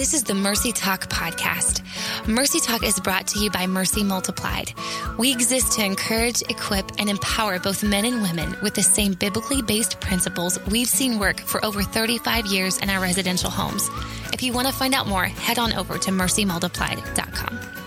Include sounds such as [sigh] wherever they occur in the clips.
This is the Mercy Talk podcast. Mercy Talk is brought to you by Mercy Multiplied. We exist to encourage, equip, and empower both men and women with the same biblically based principles we've seen work for over 35 years in our residential homes. If you want to find out more, head on over to mercymultiplied.com.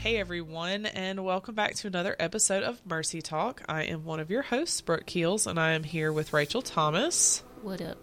Hey everyone, and welcome back to another episode of Mercy Talk. I am one of your hosts, Brooke Keels, and I am here with Rachel Thomas. What up?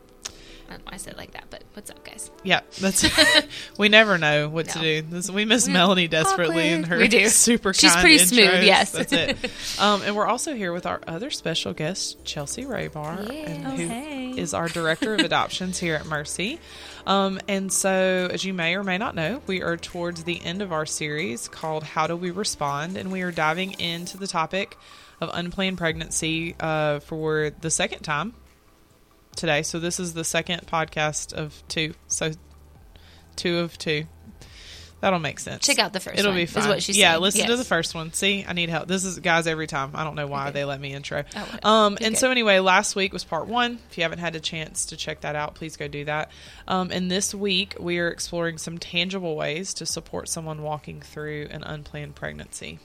I don't know why I said it like that, but what's up, guys? Yeah, that's [laughs] [laughs] we never know what to No. do. This, we miss Melanie desperately and her We do. [laughs] super. She's pretty smooth, yes. that's it. Um, and we're also here with our other special guest, Chelsea Raybar, Yeah. and Oh, who hey. is our director of adoptions here at Mercy. Um, and so, as you may or may not know, we are towards the end of our series called "How Do We Respond," and we are diving into the topic of unplanned pregnancy uh, for the second time today. So this is the second podcast of two. So two of two. That'll make sense. Check out the first It'll one, be is what she's yeah, listen to the first one. See, I need help. This is guys every time. I don't know why Okay. they let me intro. Oh, um, and so anyway, last week was part one. If you haven't had a chance to check that out, please go do that. Um, and this week we are exploring some tangible ways to support someone walking through an unplanned pregnancy.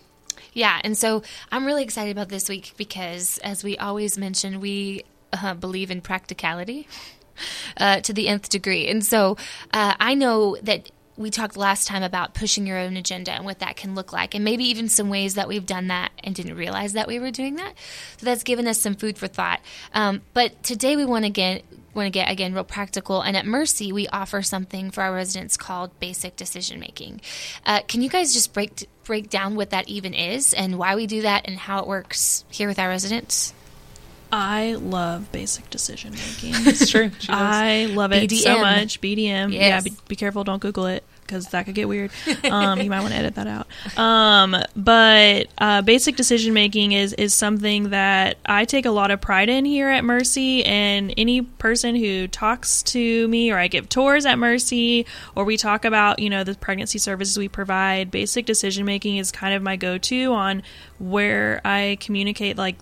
Yeah, and so I'm really excited about this week because, as we always mention, we uh, believe in practicality uh, to the nth degree. And so uh, I know that we talked last time about pushing your own agenda and what that can look like, and maybe even some ways that we've done that and didn't realize that we were doing that. So that's given us some food for thought. Um, but today we want to get want to get again real practical and at mercy we offer something for our residents called basic decision making uh, can you guys just break break down what that even is and why we do that and how it works here with our residents I love basic decision making. [laughs] It's true. I love it so BDM. much. BDM. Yeah, be, be careful. Don't Google it because that could get weird. Um, you might want to edit that out. Um, but uh, basic decision making is is something that I take a lot of pride in here at Mercy. And any person who talks to me, or I give tours at Mercy, or we talk about you know the pregnancy services we provide, basic decision making is kind of my go to on where I communicate like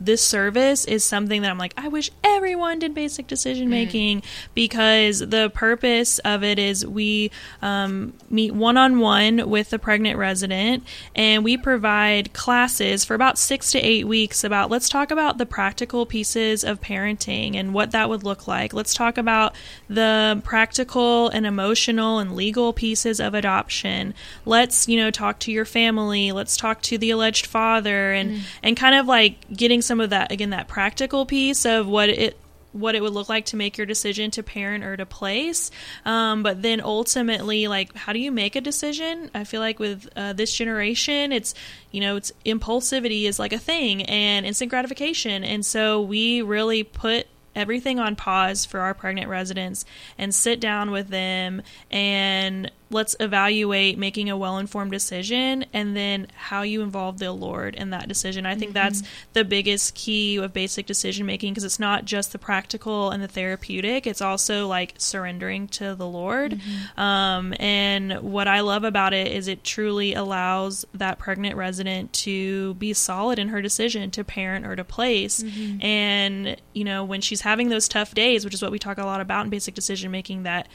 this service is something that I'm like, I wish everyone did basic decision making because the purpose of it is we um, meet one on one with the pregnant resident and we provide classes for about six to eight weeks about let's talk about the practical pieces of parenting and what that would look like. Let's talk about the practical and emotional and legal pieces of adoption. Let's, you know, talk to your family. Let's talk to the alleged father and and kind of like getting some of that again that practical piece of what it what it would look like to make your decision to parent or to place. Um, but then ultimately like how do you make a decision? I feel like with uh, this generation it's you know it's impulsivity is like a thing and instant gratification. And so we really put everything on pause for our pregnant residents and sit down with them and let's evaluate making a well-informed decision and then how you involve the lord in that decision. I think that's mm-hmm. the biggest key of basic decision making because it's not just the practical and the therapeutic it's also like surrendering to the lord. Mm-hmm. Um, and what i love about it is it truly allows that pregnant resident to be solid in her decision to parent or to place. Mm-hmm. And you know when she's having those tough days which is what we talk a lot about in basic decision making that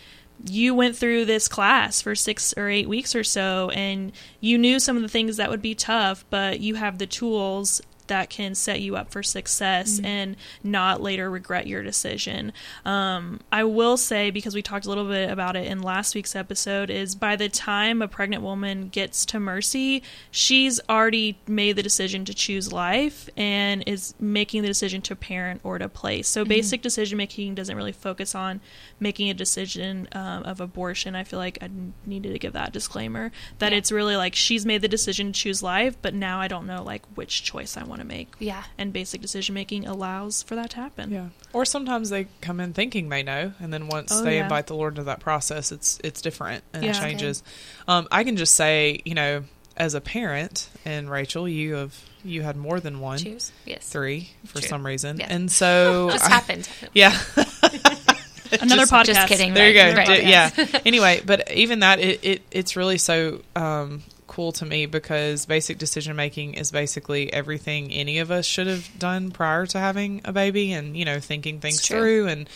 you went through this class for six or eight weeks or so and you knew some of the things that would be tough but you have the tools that can set you up for success and not later regret your decision. Um, I will say, because we talked a little bit about it in last week's episode, is by the time a pregnant woman gets to Mercy, she's already made the decision to choose life and is making the decision to parent or to place. So, basic decision making doesn't really focus on making a decision um, of abortion. I feel like I needed to give that disclaimer that Yeah. it's really like she's made the decision to choose life, but now I don't know like which choice I want to make. Yeah. And basic decision making allows for that to happen. Yeah. Or sometimes they come in thinking they know, and then once Oh, they yeah. invite the Lord into that process, it's it's different and it Yeah. changes. Um, I can just say, you know, as a parent, and Rachel, you have you had more than one, Choose. Yes. three for True. some reason, Yeah. and so [laughs] Just I- happened. [laughs] Yeah. [laughs] Another Just- podcast. Just kidding. There you go. right, Yeah. anyway, but even that, it, it it's really so um, cool to me because basic decision making is basically everything any of us should have done prior to having a baby and, you know, thinking things through and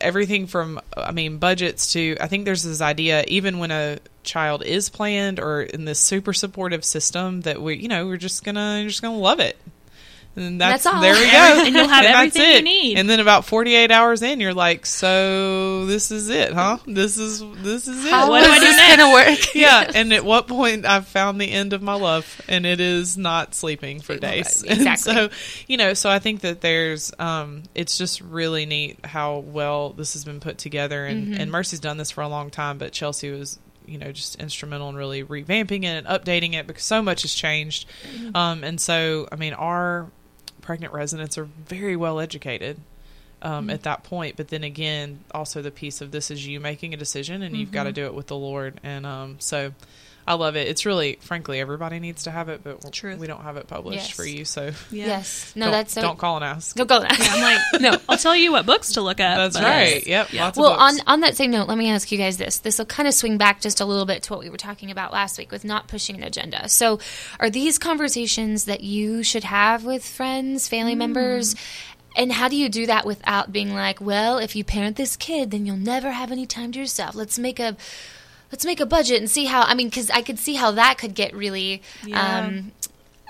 everything from I mean budgets to I think there's this idea even when a child is planned or in this super supportive system that we you know we're just gonna you're just gonna love it and that's, That's all. there we [laughs] go And you'll have that's everything you it. need. and then about 48 hours in you're like so this is it huh this is this is it How What do I do this gonna work? [laughs] yeah, [laughs] and at what point I've found the end of my love, and it is not sleeping for days. And so, you know, so I think that there's, um, it's just really neat how well this has been put together, and Mm-hmm. and Mercy's done this for a long time, but Chelsea was. You know, just instrumental in really revamping it and updating it because so much has changed. Mm-hmm. Um, and so, I mean, our pregnant residents are very well educated um, Mm-hmm. at that point. But then again, also the piece of this is you making a decision, and you've got Mm-hmm. to do it with the Lord. And um, so, I love it. It's really, frankly, everybody needs to have it, but Truth. we don't have it published Yes. for you. So Yeah. Yes. No, don't, that's so. don't call and ask. Don't call go there. I'm like, no, I'll tell you what books to look up. That's but- right. Yep. Lots well, of books. on on that same note, let me ask you guys this. This will kind of swing back just a little bit to what we were talking about last week with not pushing an agenda. So, are these conversations that you should have with friends, family mm. members? And how do you do that without being like, well, if you parent this kid, then you'll never have any time to yourself. Let's make a let's make a budget and see how. I mean, because I could see how that could get really, Yeah. um,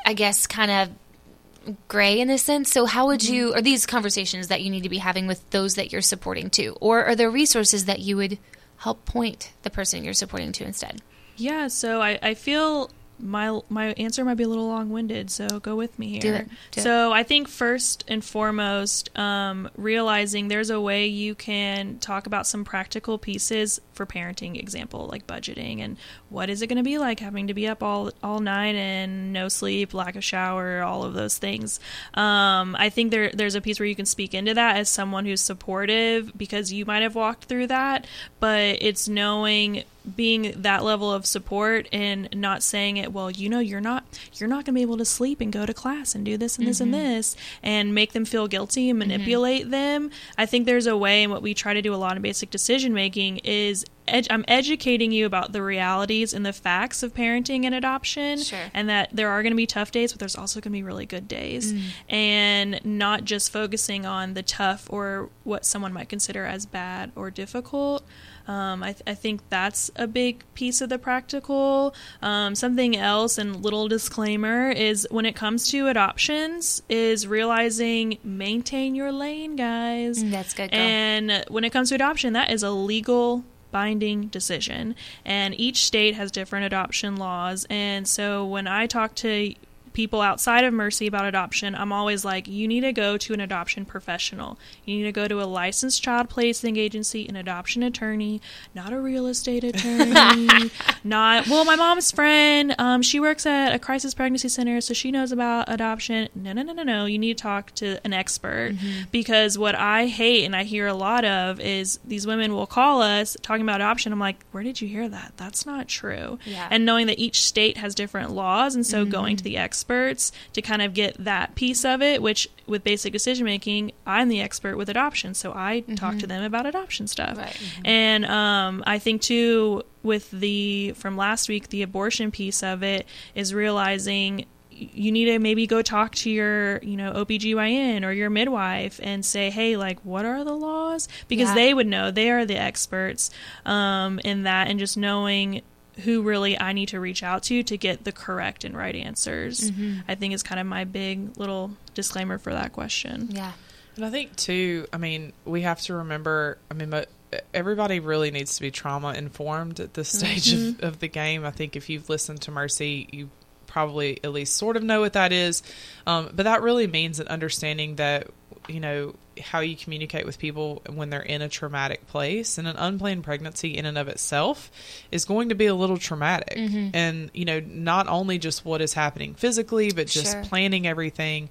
I guess, kind of gray in a sense. So, how would you, are these conversations that you need to be having with those that you're supporting too? Or are there resources that you would help point the person you're supporting to instead? Yeah, so I, I feel my my answer might be a little long winded, so go with me here. Do it. Do it. so I think first and foremost, um, realizing there's a way you can talk about some practical pieces for parenting, example like budgeting and what is it going to be like having to be up all all night and no sleep, lack of shower, all of those things. Um, I think there there's a piece where you can speak into that as someone who's supportive because you might have walked through that, but it's knowing being that level of support and not saying it well you know you're not you're not going to be able to sleep and go to class and do this and this and mm-hmm. this and make them feel guilty and mm-hmm. manipulate them. I think there's a way and what we try to do a lot in basic decision making is ed- i'm educating you about the realities and the facts of parenting and adoption Sure. and that there are going to be tough days but there's also going to be really good days. Mm. And not just focusing on the tough or what someone might consider as bad or difficult um, I, th- I think that's a big piece of the practical. Um, something else, and little disclaimer, is when it comes to adoptions, is realizing maintain your lane, guys. Mm, that's good, girl. And when it comes to adoption, that is a legal binding decision and each state has different adoption laws and so when i talk to people outside of Mercy about adoption, I'm always like, you need to go to an adoption professional. You need to go to a licensed child placing agency, an adoption attorney, not a real estate attorney, [laughs] not, well, my mom's friend, um, she works at a crisis pregnancy center, so she knows about adoption. No, no, no, no, no. You need to talk to an expert because what I hate and I hear a lot of is these women will call us talking about adoption. I'm like, where did you hear that? That's not true. Yeah. And knowing that each state has different laws, and so going to the experts to kind of get that piece of it, which with basic decision making, I'm the expert with adoption, so I talk to them about adoption stuff. Right. And um, I think too, with the from last week, the abortion piece of it is realizing you need to maybe go talk to your, you know, OBGYN or your midwife and say, hey, like, what are the laws? Because Yeah. they would know. They are the experts um, in that. And just knowing who really I need to reach out to to get the correct and right answers, I think is kind of my big little disclaimer for that question. Yeah. And I think too, I mean, we have to remember. I mean, but everybody really needs to be trauma informed at this stage of, of the game. I think if you've listened to Mercy, you probably at least sort of know what that is. Um, but that really means an understanding that you know how you communicate with people when they're in a traumatic place and an unplanned pregnancy in and of itself is going to be a little traumatic. Mm-hmm. And you know not only just what is happening physically but just Sure. planning everything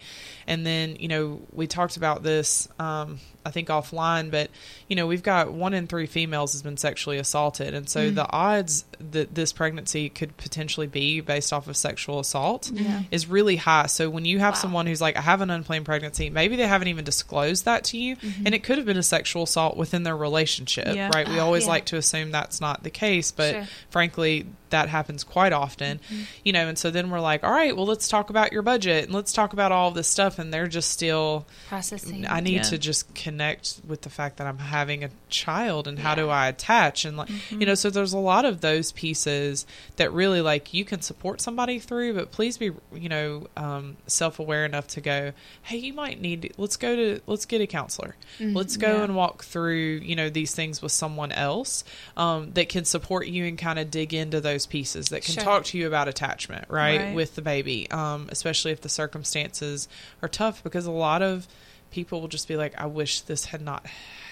and then you know we talked about this um, I think offline, but you know, we've got one in three females has been sexually assaulted, and so the odds that this pregnancy could potentially be based off of sexual assault Yeah. is really high. So when you have Wow. someone who's like, I have an unplanned pregnancy, maybe they haven't even disclosed that to you, and it could have been a sexual assault within their relationship, Yeah. right? We Ah, always yeah. like to assume that's not the case, but Sure. frankly, that happens quite often, you know. And so then we're like, all right, well, let's talk about your budget and let's talk about all this stuff, and they're just still. Processing. I need Yeah. to just connect with the fact that I'm having a child and how do I attach and like you know so there's a lot of those pieces that really like you can support somebody through but please be you know um, self-aware enough to go hey you might need let's go to let's get a counselor let's go Yeah. and walk through you know these things with someone else um, that can support you and kind of dig into those pieces that can Sure. talk to you about attachment right, Right. with the baby um, especially if the circumstances are tough because a lot of people will just be like i wish this had not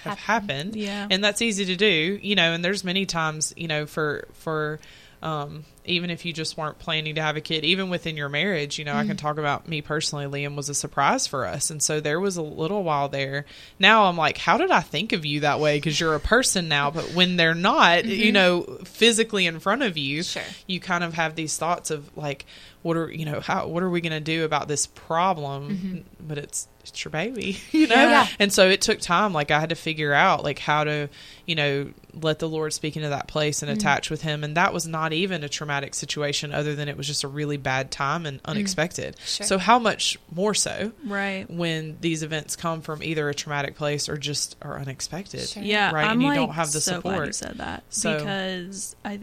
have happened Yeah. and that's easy to do you know and there's many times you know for for um even if you just weren't planning to have a kid even within your marriage you know i Mm-hmm. can talk about me personally. Liam was a surprise for us. And so there was a little while there. Now i'm like how did i think of you that way? Because you're a person now but when they're not you mm-hmm. know physically in front of you Sure. you kind of have these thoughts of like what are you know how what are we going to do about this problem? Mm-hmm. But it's it's your baby [laughs] you know? Yeah. and so it took time. Like i had to figure out like how to you know let the lord speak into that place and mm-hmm. attach with him. And that was not even a traumatic situation other than it was just a really bad time and mm. unexpected Sure. so how much more so Right. when these events come from either a traumatic place or just are unexpected Sure. Yeah, Right, I'm and you like don't have the so glad you support. said that So- because I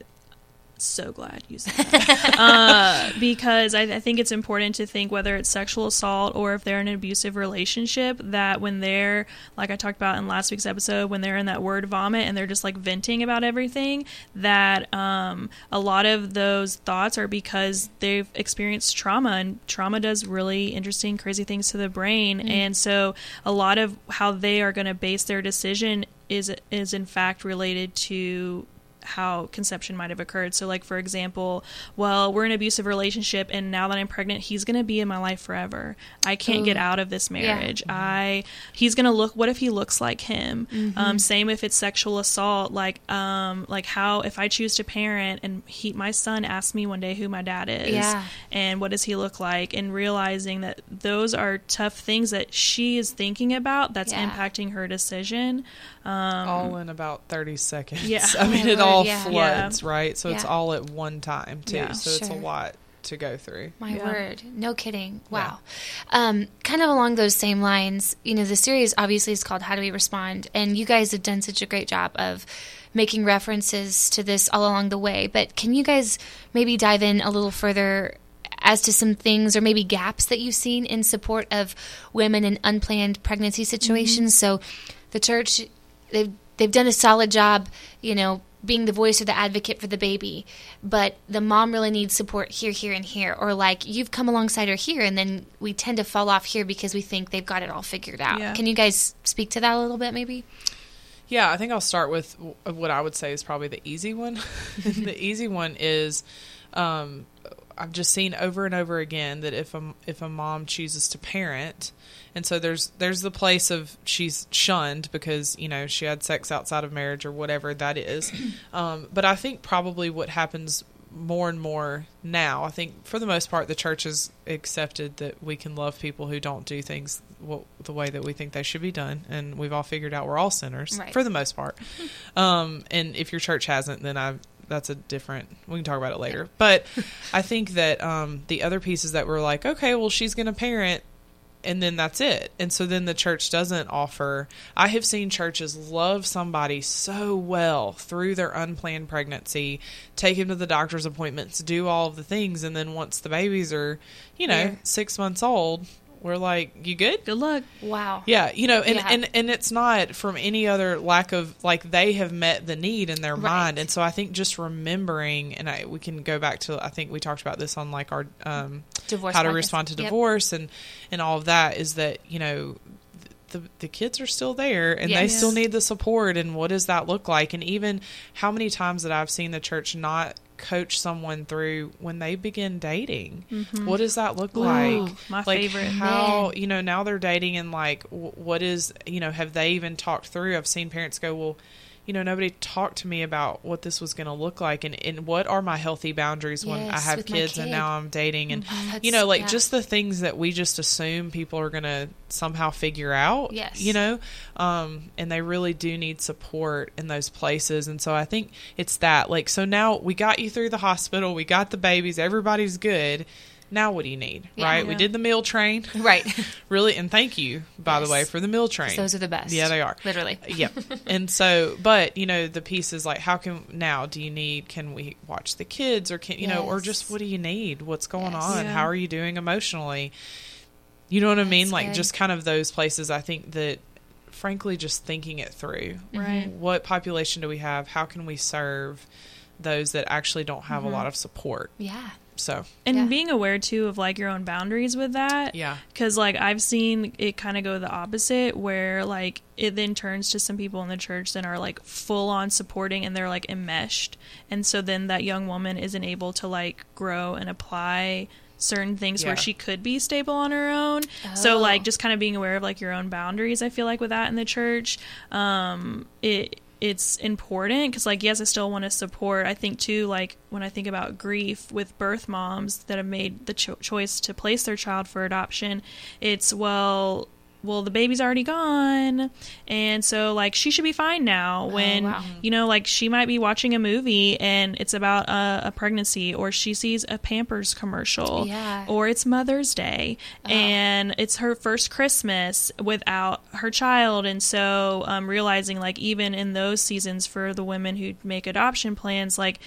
so glad you said that. Uh, because I, I think it's important to think whether it's sexual assault or if they're in an abusive relationship that when they're like I talked about in last week's episode when they're in that word vomit and they're just like venting about everything that um, a lot of those thoughts are because they've experienced trauma and trauma does really interesting crazy things to the brain. And so a lot of how they are going to base their decision is is in fact related to how conception might have occurred. So, like for example, well, we're in an abusive relationship, and now that I'm pregnant, he's going to be in my life forever. I can't get out of this Yeah. marriage. I he's going to look. What if he looks like him? Um, same if it's sexual assault. Like, um, like how if I choose to parent, and he, my son asks me one day who my dad is, Yeah. and what does he look like, and realizing that those are tough things that she is thinking about. That's Yeah. impacting her decision. Um, all in about 30 seconds Yeah. [laughs] i mean it word, all yeah. floods right so it's all at one time too Yeah. so it's a lot to go through My Yeah. word. No kidding. Wow. Um, kind of along those same lines, you know, the series obviously is called How Do We Respond? And you guys have done such a great job of making references to this all along the way. But can you guys maybe dive in a little further as to some things or maybe gaps that you've seen in support of women in unplanned pregnancy situations? So the church, they've, they've done a solid job, you know, being the voice or the advocate for the baby, but the mom really needs support here, here, and here. Or like you've come alongside her here, and then we tend to fall off here because we think they've got it all figured out. Yeah. Can you guys speak to that a little bit, maybe? Yeah, I think I'll start with what I would say is probably the easy one. [laughs] the easy one is um, I've just seen over and over again that if a if a mom chooses to parent, and so there's there's the place of she's shunned because you know she had sex outside of marriage or whatever that is. [clears throat] Um, but I think probably what happens more and more now, I think for the most part, the church has accepted that we can love people who don't do things the way that we think they should be done, and we've all figured out we're all sinners Right. for the most part. [laughs] Um, and if your church hasn't, then I that's a different. We can talk about it later. But I think that um, the other pieces that were like, okay, well, she's going to parent, and then that's it. And so then the church doesn't offer. I have seen churches love somebody so well through their unplanned pregnancy, take him to the doctor's appointments, do all of the things, and then once the babies are, you know, Yeah. six months old, we're like, you good? Good luck. Wow. Yeah, you know, and, Yeah. and and it's not from any other lack of like they have met the need in their Right. mind, and so I think just remembering, and I we can go back to I think we talked about this on like our um, Divorce how to podcast. respond to Yep. divorce and and all of that is that you know the the kids are still there and they still need the support and what does that look like and even how many times that I've seen the church not coach someone through when they begin dating. Mm-hmm. What does that look like? my like favorite. how Man. you know now they're dating and like what is you know have they even talked through? I've seen parents go, well, you know, nobody talked to me about what this was going to look like and, and what are my healthy boundaries when I have kids and now I'm dating and That's- you know like yeah. just the things that we just assume people are going to somehow figure out Yes. you know um and they really do need support in those places and so i think it's that like so now we got you through the hospital we got the babies everybody's good now what do you need Yeah. right we did the meal train [laughs] right. [laughs] really and thank you by Yes. the way for the meal train Those are the best. yeah they are Literally. [laughs] yep and so but you know the piece is like how can now do you need can we watch the kids or can you know or just what do you need what's going Yes. on Yeah. how are you doing emotionally you know what i mean That's like good. just kind of those places i think that frankly just thinking it through mm-hmm. Right. what population do we have how can we serve those that actually don't have a mm-hmm. lot of support Yeah. So and Yeah. being aware too of like your own boundaries with that yeah because like i've seen it kind of go the opposite where like it then turns to some people in the church that are like full on supporting and they're like enmeshed and so then that young woman isn't able to like grow and apply certain things Yeah. where she could be stable on her own so Oh. like just kind of being aware of like your own boundaries i feel like with that in the church um it it's important because like yes i still want to support. I think too like when i think about grief with birth moms that have made the cho- choice to place their child for adoption it's well well the baby's already gone and so like she should be fine now when wow. you know like she might be watching a movie and it's about a, a pregnancy or she sees a pampers commercial Yeah. or it's mother's day and it's her first christmas without her child and so um, realizing like even in those seasons for the women who make adoption plans like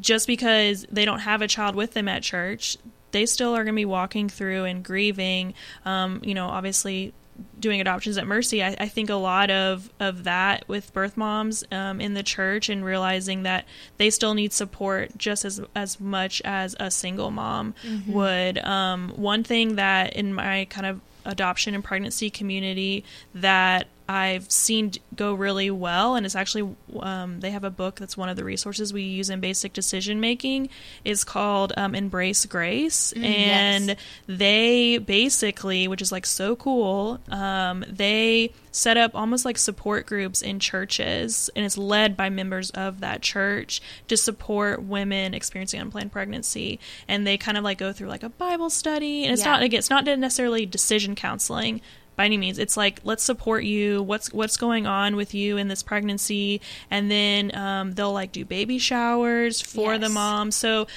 just because they don't have a child with them at church they still are going to be walking through and grieving um, you know obviously doing adoptions at mercy I, I think a lot of of that with birth moms um, in the church and realizing that they still need support just as as much as a single mom would. Um, one thing that in my kind of adoption and pregnancy community that I've seen go really well, and it's actually um, they have a book that's one of the resources we use in basic decision making. is called um, Embrace Grace, and yes. they basically, which is like so cool, um, they set up almost like support groups in churches, and it's led by members of that church to support women experiencing unplanned pregnancy, and they kind of like go through like a Bible study, and it's Yeah. not again, it's not necessarily decision counseling by any means. It's like let's support you. What's what's going on with you in this pregnancy, and then um, they'll like do baby showers for the mom. So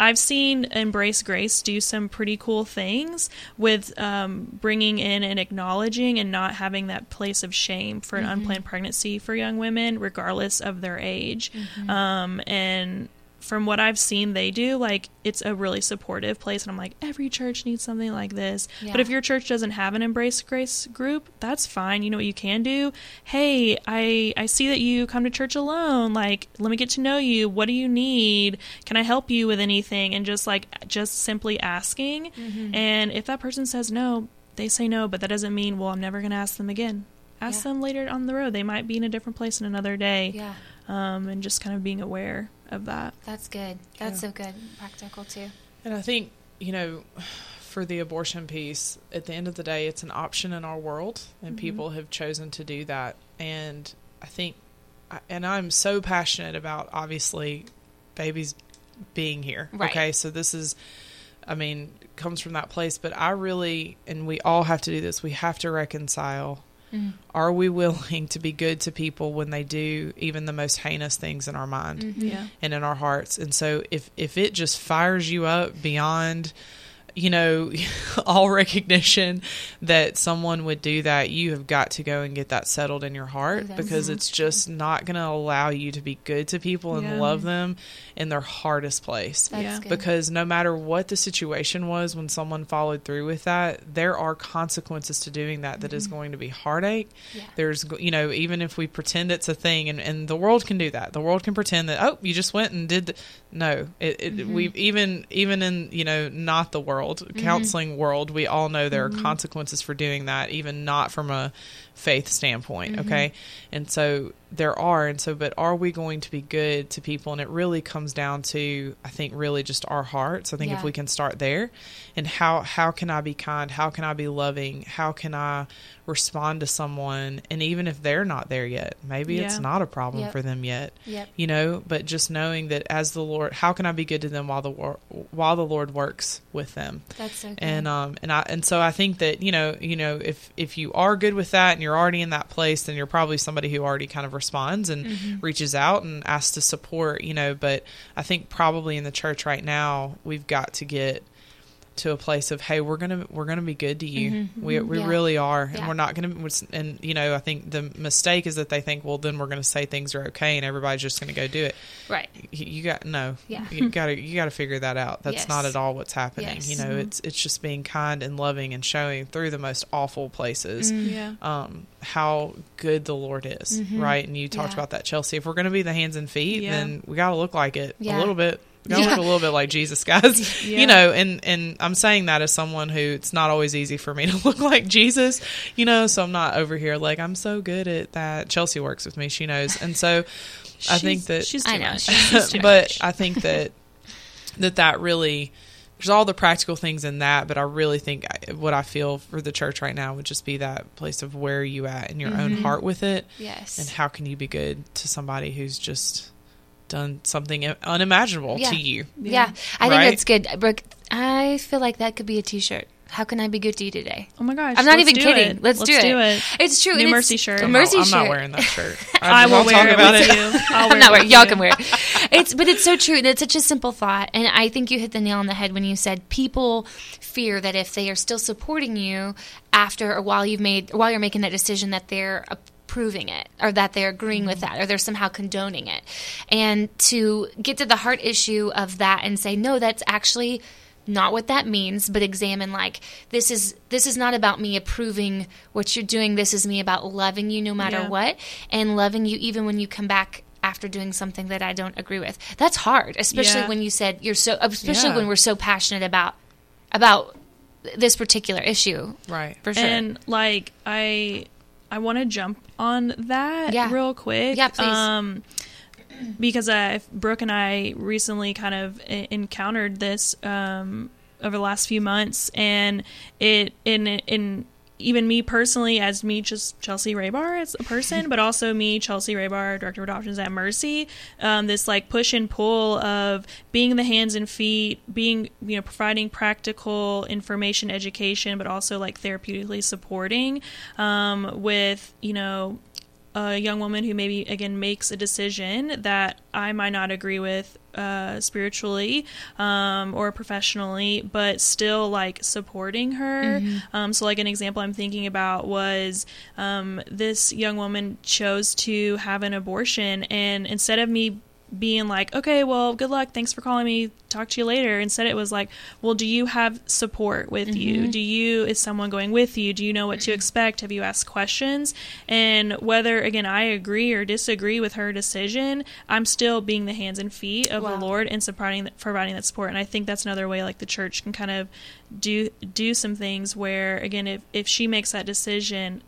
I've seen Embrace Grace do some pretty cool things with um, bringing in and acknowledging and not having that place of shame for an unplanned pregnancy for young women, regardless of their age. Um, and from what I've seen they do, like it's a really supportive place and I'm like every church needs something like this. But if your church doesn't have an Embrace Grace group, that's fine. You know what you can do? Hey, I I see that you come to church alone. Like, let me get to know you. What do you need? Can I help you with anything? And just like just simply asking. And if that person says no, they say no, but that doesn't mean, well, I'm never going to ask them again. Ask Yeah. them later on the road. They might be in a different place in another day. Yeah. Um, and just kind of being aware of that. That's good. That's Yeah. so good. Practical too. And I think, you know, for the abortion piece, at the end of the day, it's an option in our world, and mm-hmm. people have chosen to do that. And I think, and I'm so passionate about obviously babies being here. Right. Okay. So this is, I mean, comes from that place, but I really, and we all have to do this, we have to reconcile. Mm. Are we willing to be good to people when they do even the most heinous things in our mind? Mm-hmm. Yeah. and in our hearts. And so if if it just fires you up beyond you know [laughs] all recognition that someone would do that, you have got to go and get that settled in your heart That's because so it's just not going to allow you to be good to people and Yeah. love them in their hardest place. That's Yeah. good. Because no matter what the situation was when someone followed through with that, there are consequences to doing that that is mm-hmm. going to be heartache. Yeah. There's, you know, even if we pretend it's a thing, and, and the world can do that. The world can pretend that, oh, you just went and did. The, no, it, it, mm-hmm. we've even even in you know not the world, world, mm-hmm. counseling world, we all know there are mm-hmm. consequences for doing that, even not from a faith standpoint. Mm-hmm. Okay. And so there are. And so, but are we going to be good to people? And it really comes down to, I think, really just our hearts. I think Yeah. if we can start there and how, how can I be kind? How can I be loving? How can I respond to someone? And even if they're not there yet, maybe it's not a problem Yep. for them yet Yep. you know but just knowing that as the lord how can i be good to them while the while the lord works with them That's so good. and um and i and so i think that you know you know if if you are good with that and you're already in that place then you're probably somebody who already kind of responds and Mm-hmm. reaches out and asks to support you know but i think probably in the church right now we've got to get to a place of hey we're gonna we're gonna be good to you we, we Yeah. really are and Yeah. we're not gonna and you know i think the mistake is that they think well then we're gonna say things are okay and everybody's just gonna go do it right. you you got no Yeah. you gotta you gotta figure that out that's Yes. not at all what's happening Yes. you know it's it's just being kind and loving and showing through the most awful places Mm. Yeah. um how good the lord is right and you talked Mm-hmm. Yeah. about that chelsea if we're gonna be the hands and feet Yeah. then we gotta look like it Yeah. a little bit we gotta Yeah. look a little bit like jesus guys Yeah. [laughs] you know and and i'm saying that as someone who it's not always easy for me [laughs] to look like jesus you know so i'm not over here like i'm so good at that chelsea works with me she knows and so I [laughs] think that- she's too I know, much. she's- She's too but much. I think that that that really there's all the practical things in that, but I really think what I feel for the church right now would just be that place of where are you at in your own mm-hmm. heart with it, Yes. and how can you be good to somebody who's just done something unimaginable Yeah. to you. yeah. I think Right? that's good. Brooke, I feel like that could be a t-shirt. How can I be good to you today? Oh my gosh! I'm not let's even do kidding. it. Let's, do, it. it. It's true. New mercy shirt. a I'm mercy not, I'm not wearing that shirt. [laughs] I will won't wear talk it about it. you. [laughs] I'll wear I'm not wearing. Y'all can wear it. It's but it's so true, and it's such a simple thought. And I think you hit the nail on the head when you said people fear that if they are still supporting you after or while you've made while you're making that decision, that they're approving it or that they're agreeing with mm-hmm. that or they're somehow condoning it. And to get to the heart issue of that and say, no, that's actually not what that means but examine like this is this is not about me approving what you're doing this is me about loving you no matter Yeah. what and loving you even when you come back after doing something that I don't agree with. That's hard, especially Yeah. when you said you're so especially Yeah. when we're so passionate about about this particular issue. Right. For sure. And like I I want to jump on that Yeah. real quick. Yeah, please. Um because I Brooke and I recently kind of encountered this um over the last few months and it in in even me personally, as me, just Chelsea Raybar as a person, but also me, Chelsea Raybar, Director of Adoptions at Mercy, um, this like push and pull of being the hands and feet, being, you know, providing practical information, education, but also like therapeutically supporting um, with, you know, a young woman who maybe again makes a decision that I might not agree with uh, spiritually um, or professionally, but still like supporting her. Um, so, like an example I'm thinking about was um, this young woman chose to have an abortion, and instead of me being like, okay, well, good luck. Thanks for calling me. Talk to you later. Instead, it was like, well, do you have support with you? Mm-hmm. Do you, is someone going with you? Do you know what to mm-hmm. expect? Have you asked questions? And whether, again, I agree or disagree with her decision, I'm still being the hands and feet of Wow. the Lord and providing, providing that support. And I think that's another way, like, the church can kind of do, do some things where, again, if, if she makes that decision,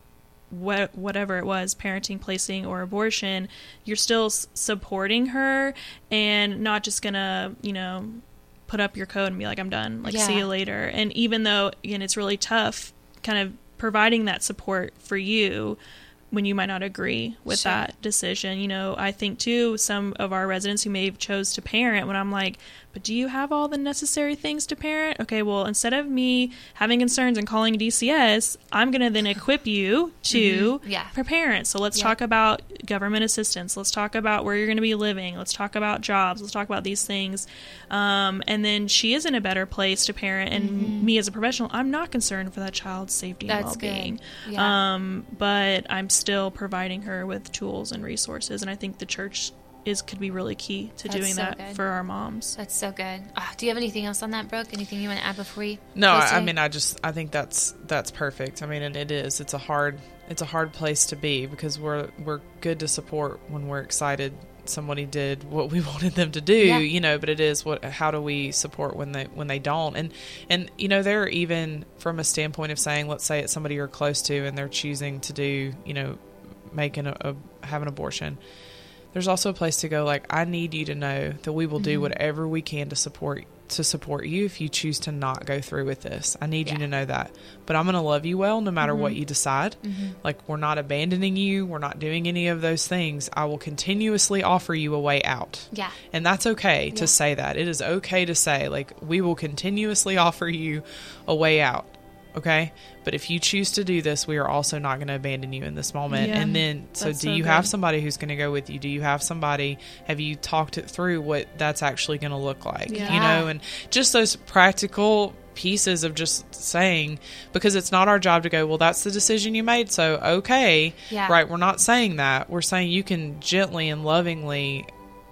what whatever it was parenting placing or abortion you're still s- supporting her and not just gonna you know put up your code and be like i'm done. Like see you later. And even though again it's really tough kind of providing that support for you when you might not agree with Sure. that decision you know i think too some of our residents who may have chose to parent when i'm like but do you have all the necessary things to parent okay well instead of me having concerns and calling dcs i'm going to then equip you [laughs] to Mhm. Yeah. parents so let's Yeah. talk about government assistance let's talk about where you're going to be living let's talk about jobs let's talk about these things um, and then she is in a better place to parent and me as a professional i'm not concerned for that child's safety and Mm-hmm. That's good. well-being Yeah. um, but i'm still providing her with tools and resources and i think the church is could be really key to That's doing so that good. for our moms That's so good. Ah, do you have anything else on that, Brooke? Anything you want to add before we? No, I, I mean, I just I think that's that's perfect. I mean, and it is. It's a hard it's a hard place to be because we're we're good to support when we're excited somebody did what we [laughs] wanted them to do, Yeah. you know, but it is what how do we support when they when they don't? And and you know, they're even from a standpoint of saying, let's say it's somebody you're close to and they're choosing to do, you know, making a, a have an abortion. There's also a place to go like I need you to know that we will Mm-hmm. do whatever we can to support to support you if you choose to not go through with this. I need you to know that. But I'm going to love you well no matter what Mm-hmm. you decide. Like we're not abandoning you, we're not doing any of those things. I will continuously offer you a way out. Yeah. And that's okay Yeah. to say that. It is okay to say like we will continuously offer you a way out. Okay? But if you choose to do this, we are also not going to abandon you in this moment. Yeah. And then so do so you have somebody who's going to go with you? Do you have somebody have you talked it through what that's actually going to look like? You know, and just those practical pieces of just saying because it's not our job to go well that's the decision you made so okay Yeah. right we're not saying that we're saying you can gently and lovingly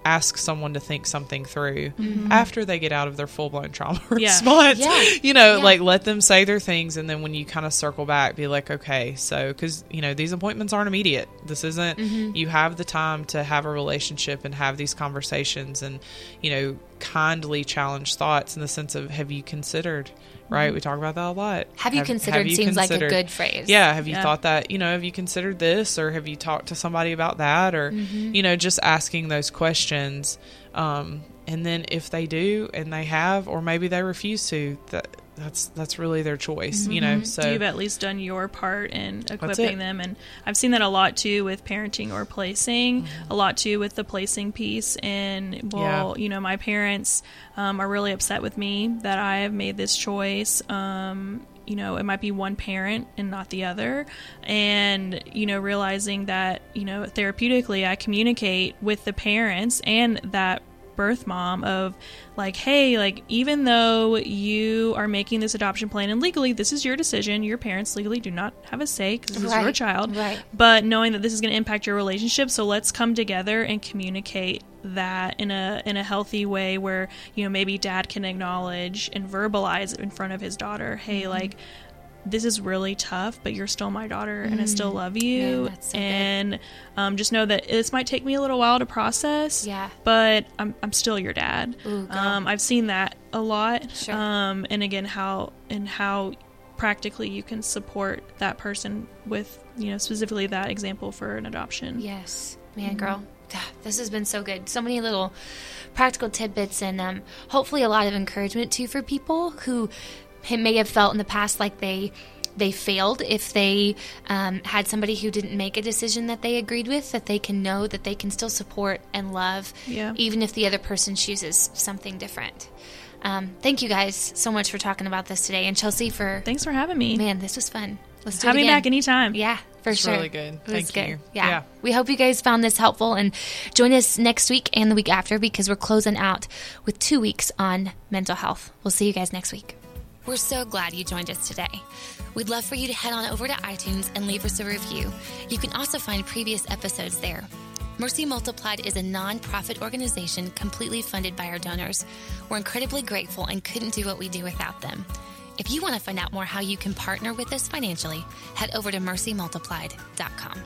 ask someone to think something through mm-hmm. after they get out of their full-blown trauma [laughs] Yeah. response Yeah. you know Yeah. like let them say their things and then when you kind of circle back be like okay so because you know these appointments aren't immediate this isn't mm-hmm. you have the time to have a relationship and have these conversations and you know kindly challenge thoughts in the sense of have you considered right we talk about that a lot Have you considered seems like a good phrase. yeah have you Yeah. thought that you know have you considered this or have you talked to somebody about that or Mm-hmm. you know just asking those questions um, and then if they do and they have or maybe they refuse to that that's that's really their choice you know so Mm-hmm. you've at least done your part in equipping them and i've seen that a lot too with parenting or placing Mm-hmm. a lot too with the placing piece and well you know my parents um, are really upset with me that i have made this choice um, you know it might be one parent and not the other and you know realizing that you know therapeutically i communicate with the parents and that birth mom of like hey like even though you are making this adoption plan and legally this is your decision your parents legally do not have a say because this is your child right. but knowing that this is going to impact your relationship so let's come together and communicate that in a in a healthy way where you know maybe dad can acknowledge and verbalize in front of his daughter hey Mm-hmm. like this is really tough, but you're still my daughter, and I still love you. Mm. so and um, just know that this might take me a little while to process. Yeah. but I'm I'm still your dad. Ooh, um, I've seen that a lot. Sure. Um, and again, how and how practically you can support that person with you know specifically that example for an adoption. Yes, man, girl. Ah, [sighs] This has been so good. So many little practical tidbits and um, hopefully a lot of encouragement too for people who may have felt in the past like they they failed if they um, had somebody who didn't make a decision that they agreed with that they can know that they can still support and love Yeah. even if the other person chooses something different um, thank you guys so much for talking about this today and chelsea for Thanks for having me. man this was fun let's do Have it me again. back anytime. Yeah, for It's sure. really good. It was Thank good. you. Yeah. Yeah. We hope you guys found this helpful and join us next week and the week after because we're closing out with two weeks on mental health. We'll see you guys next week. We're so glad you joined us today. We'd love for you to head on over to iTunes and leave us a review. You can also find previous episodes there. Mercy Multiplied is a non-profit organization completely funded by our donors. We're incredibly grateful and couldn't do what we do without them. If you want to find out more how you can partner with us financially, head over to mercymultiplied.com.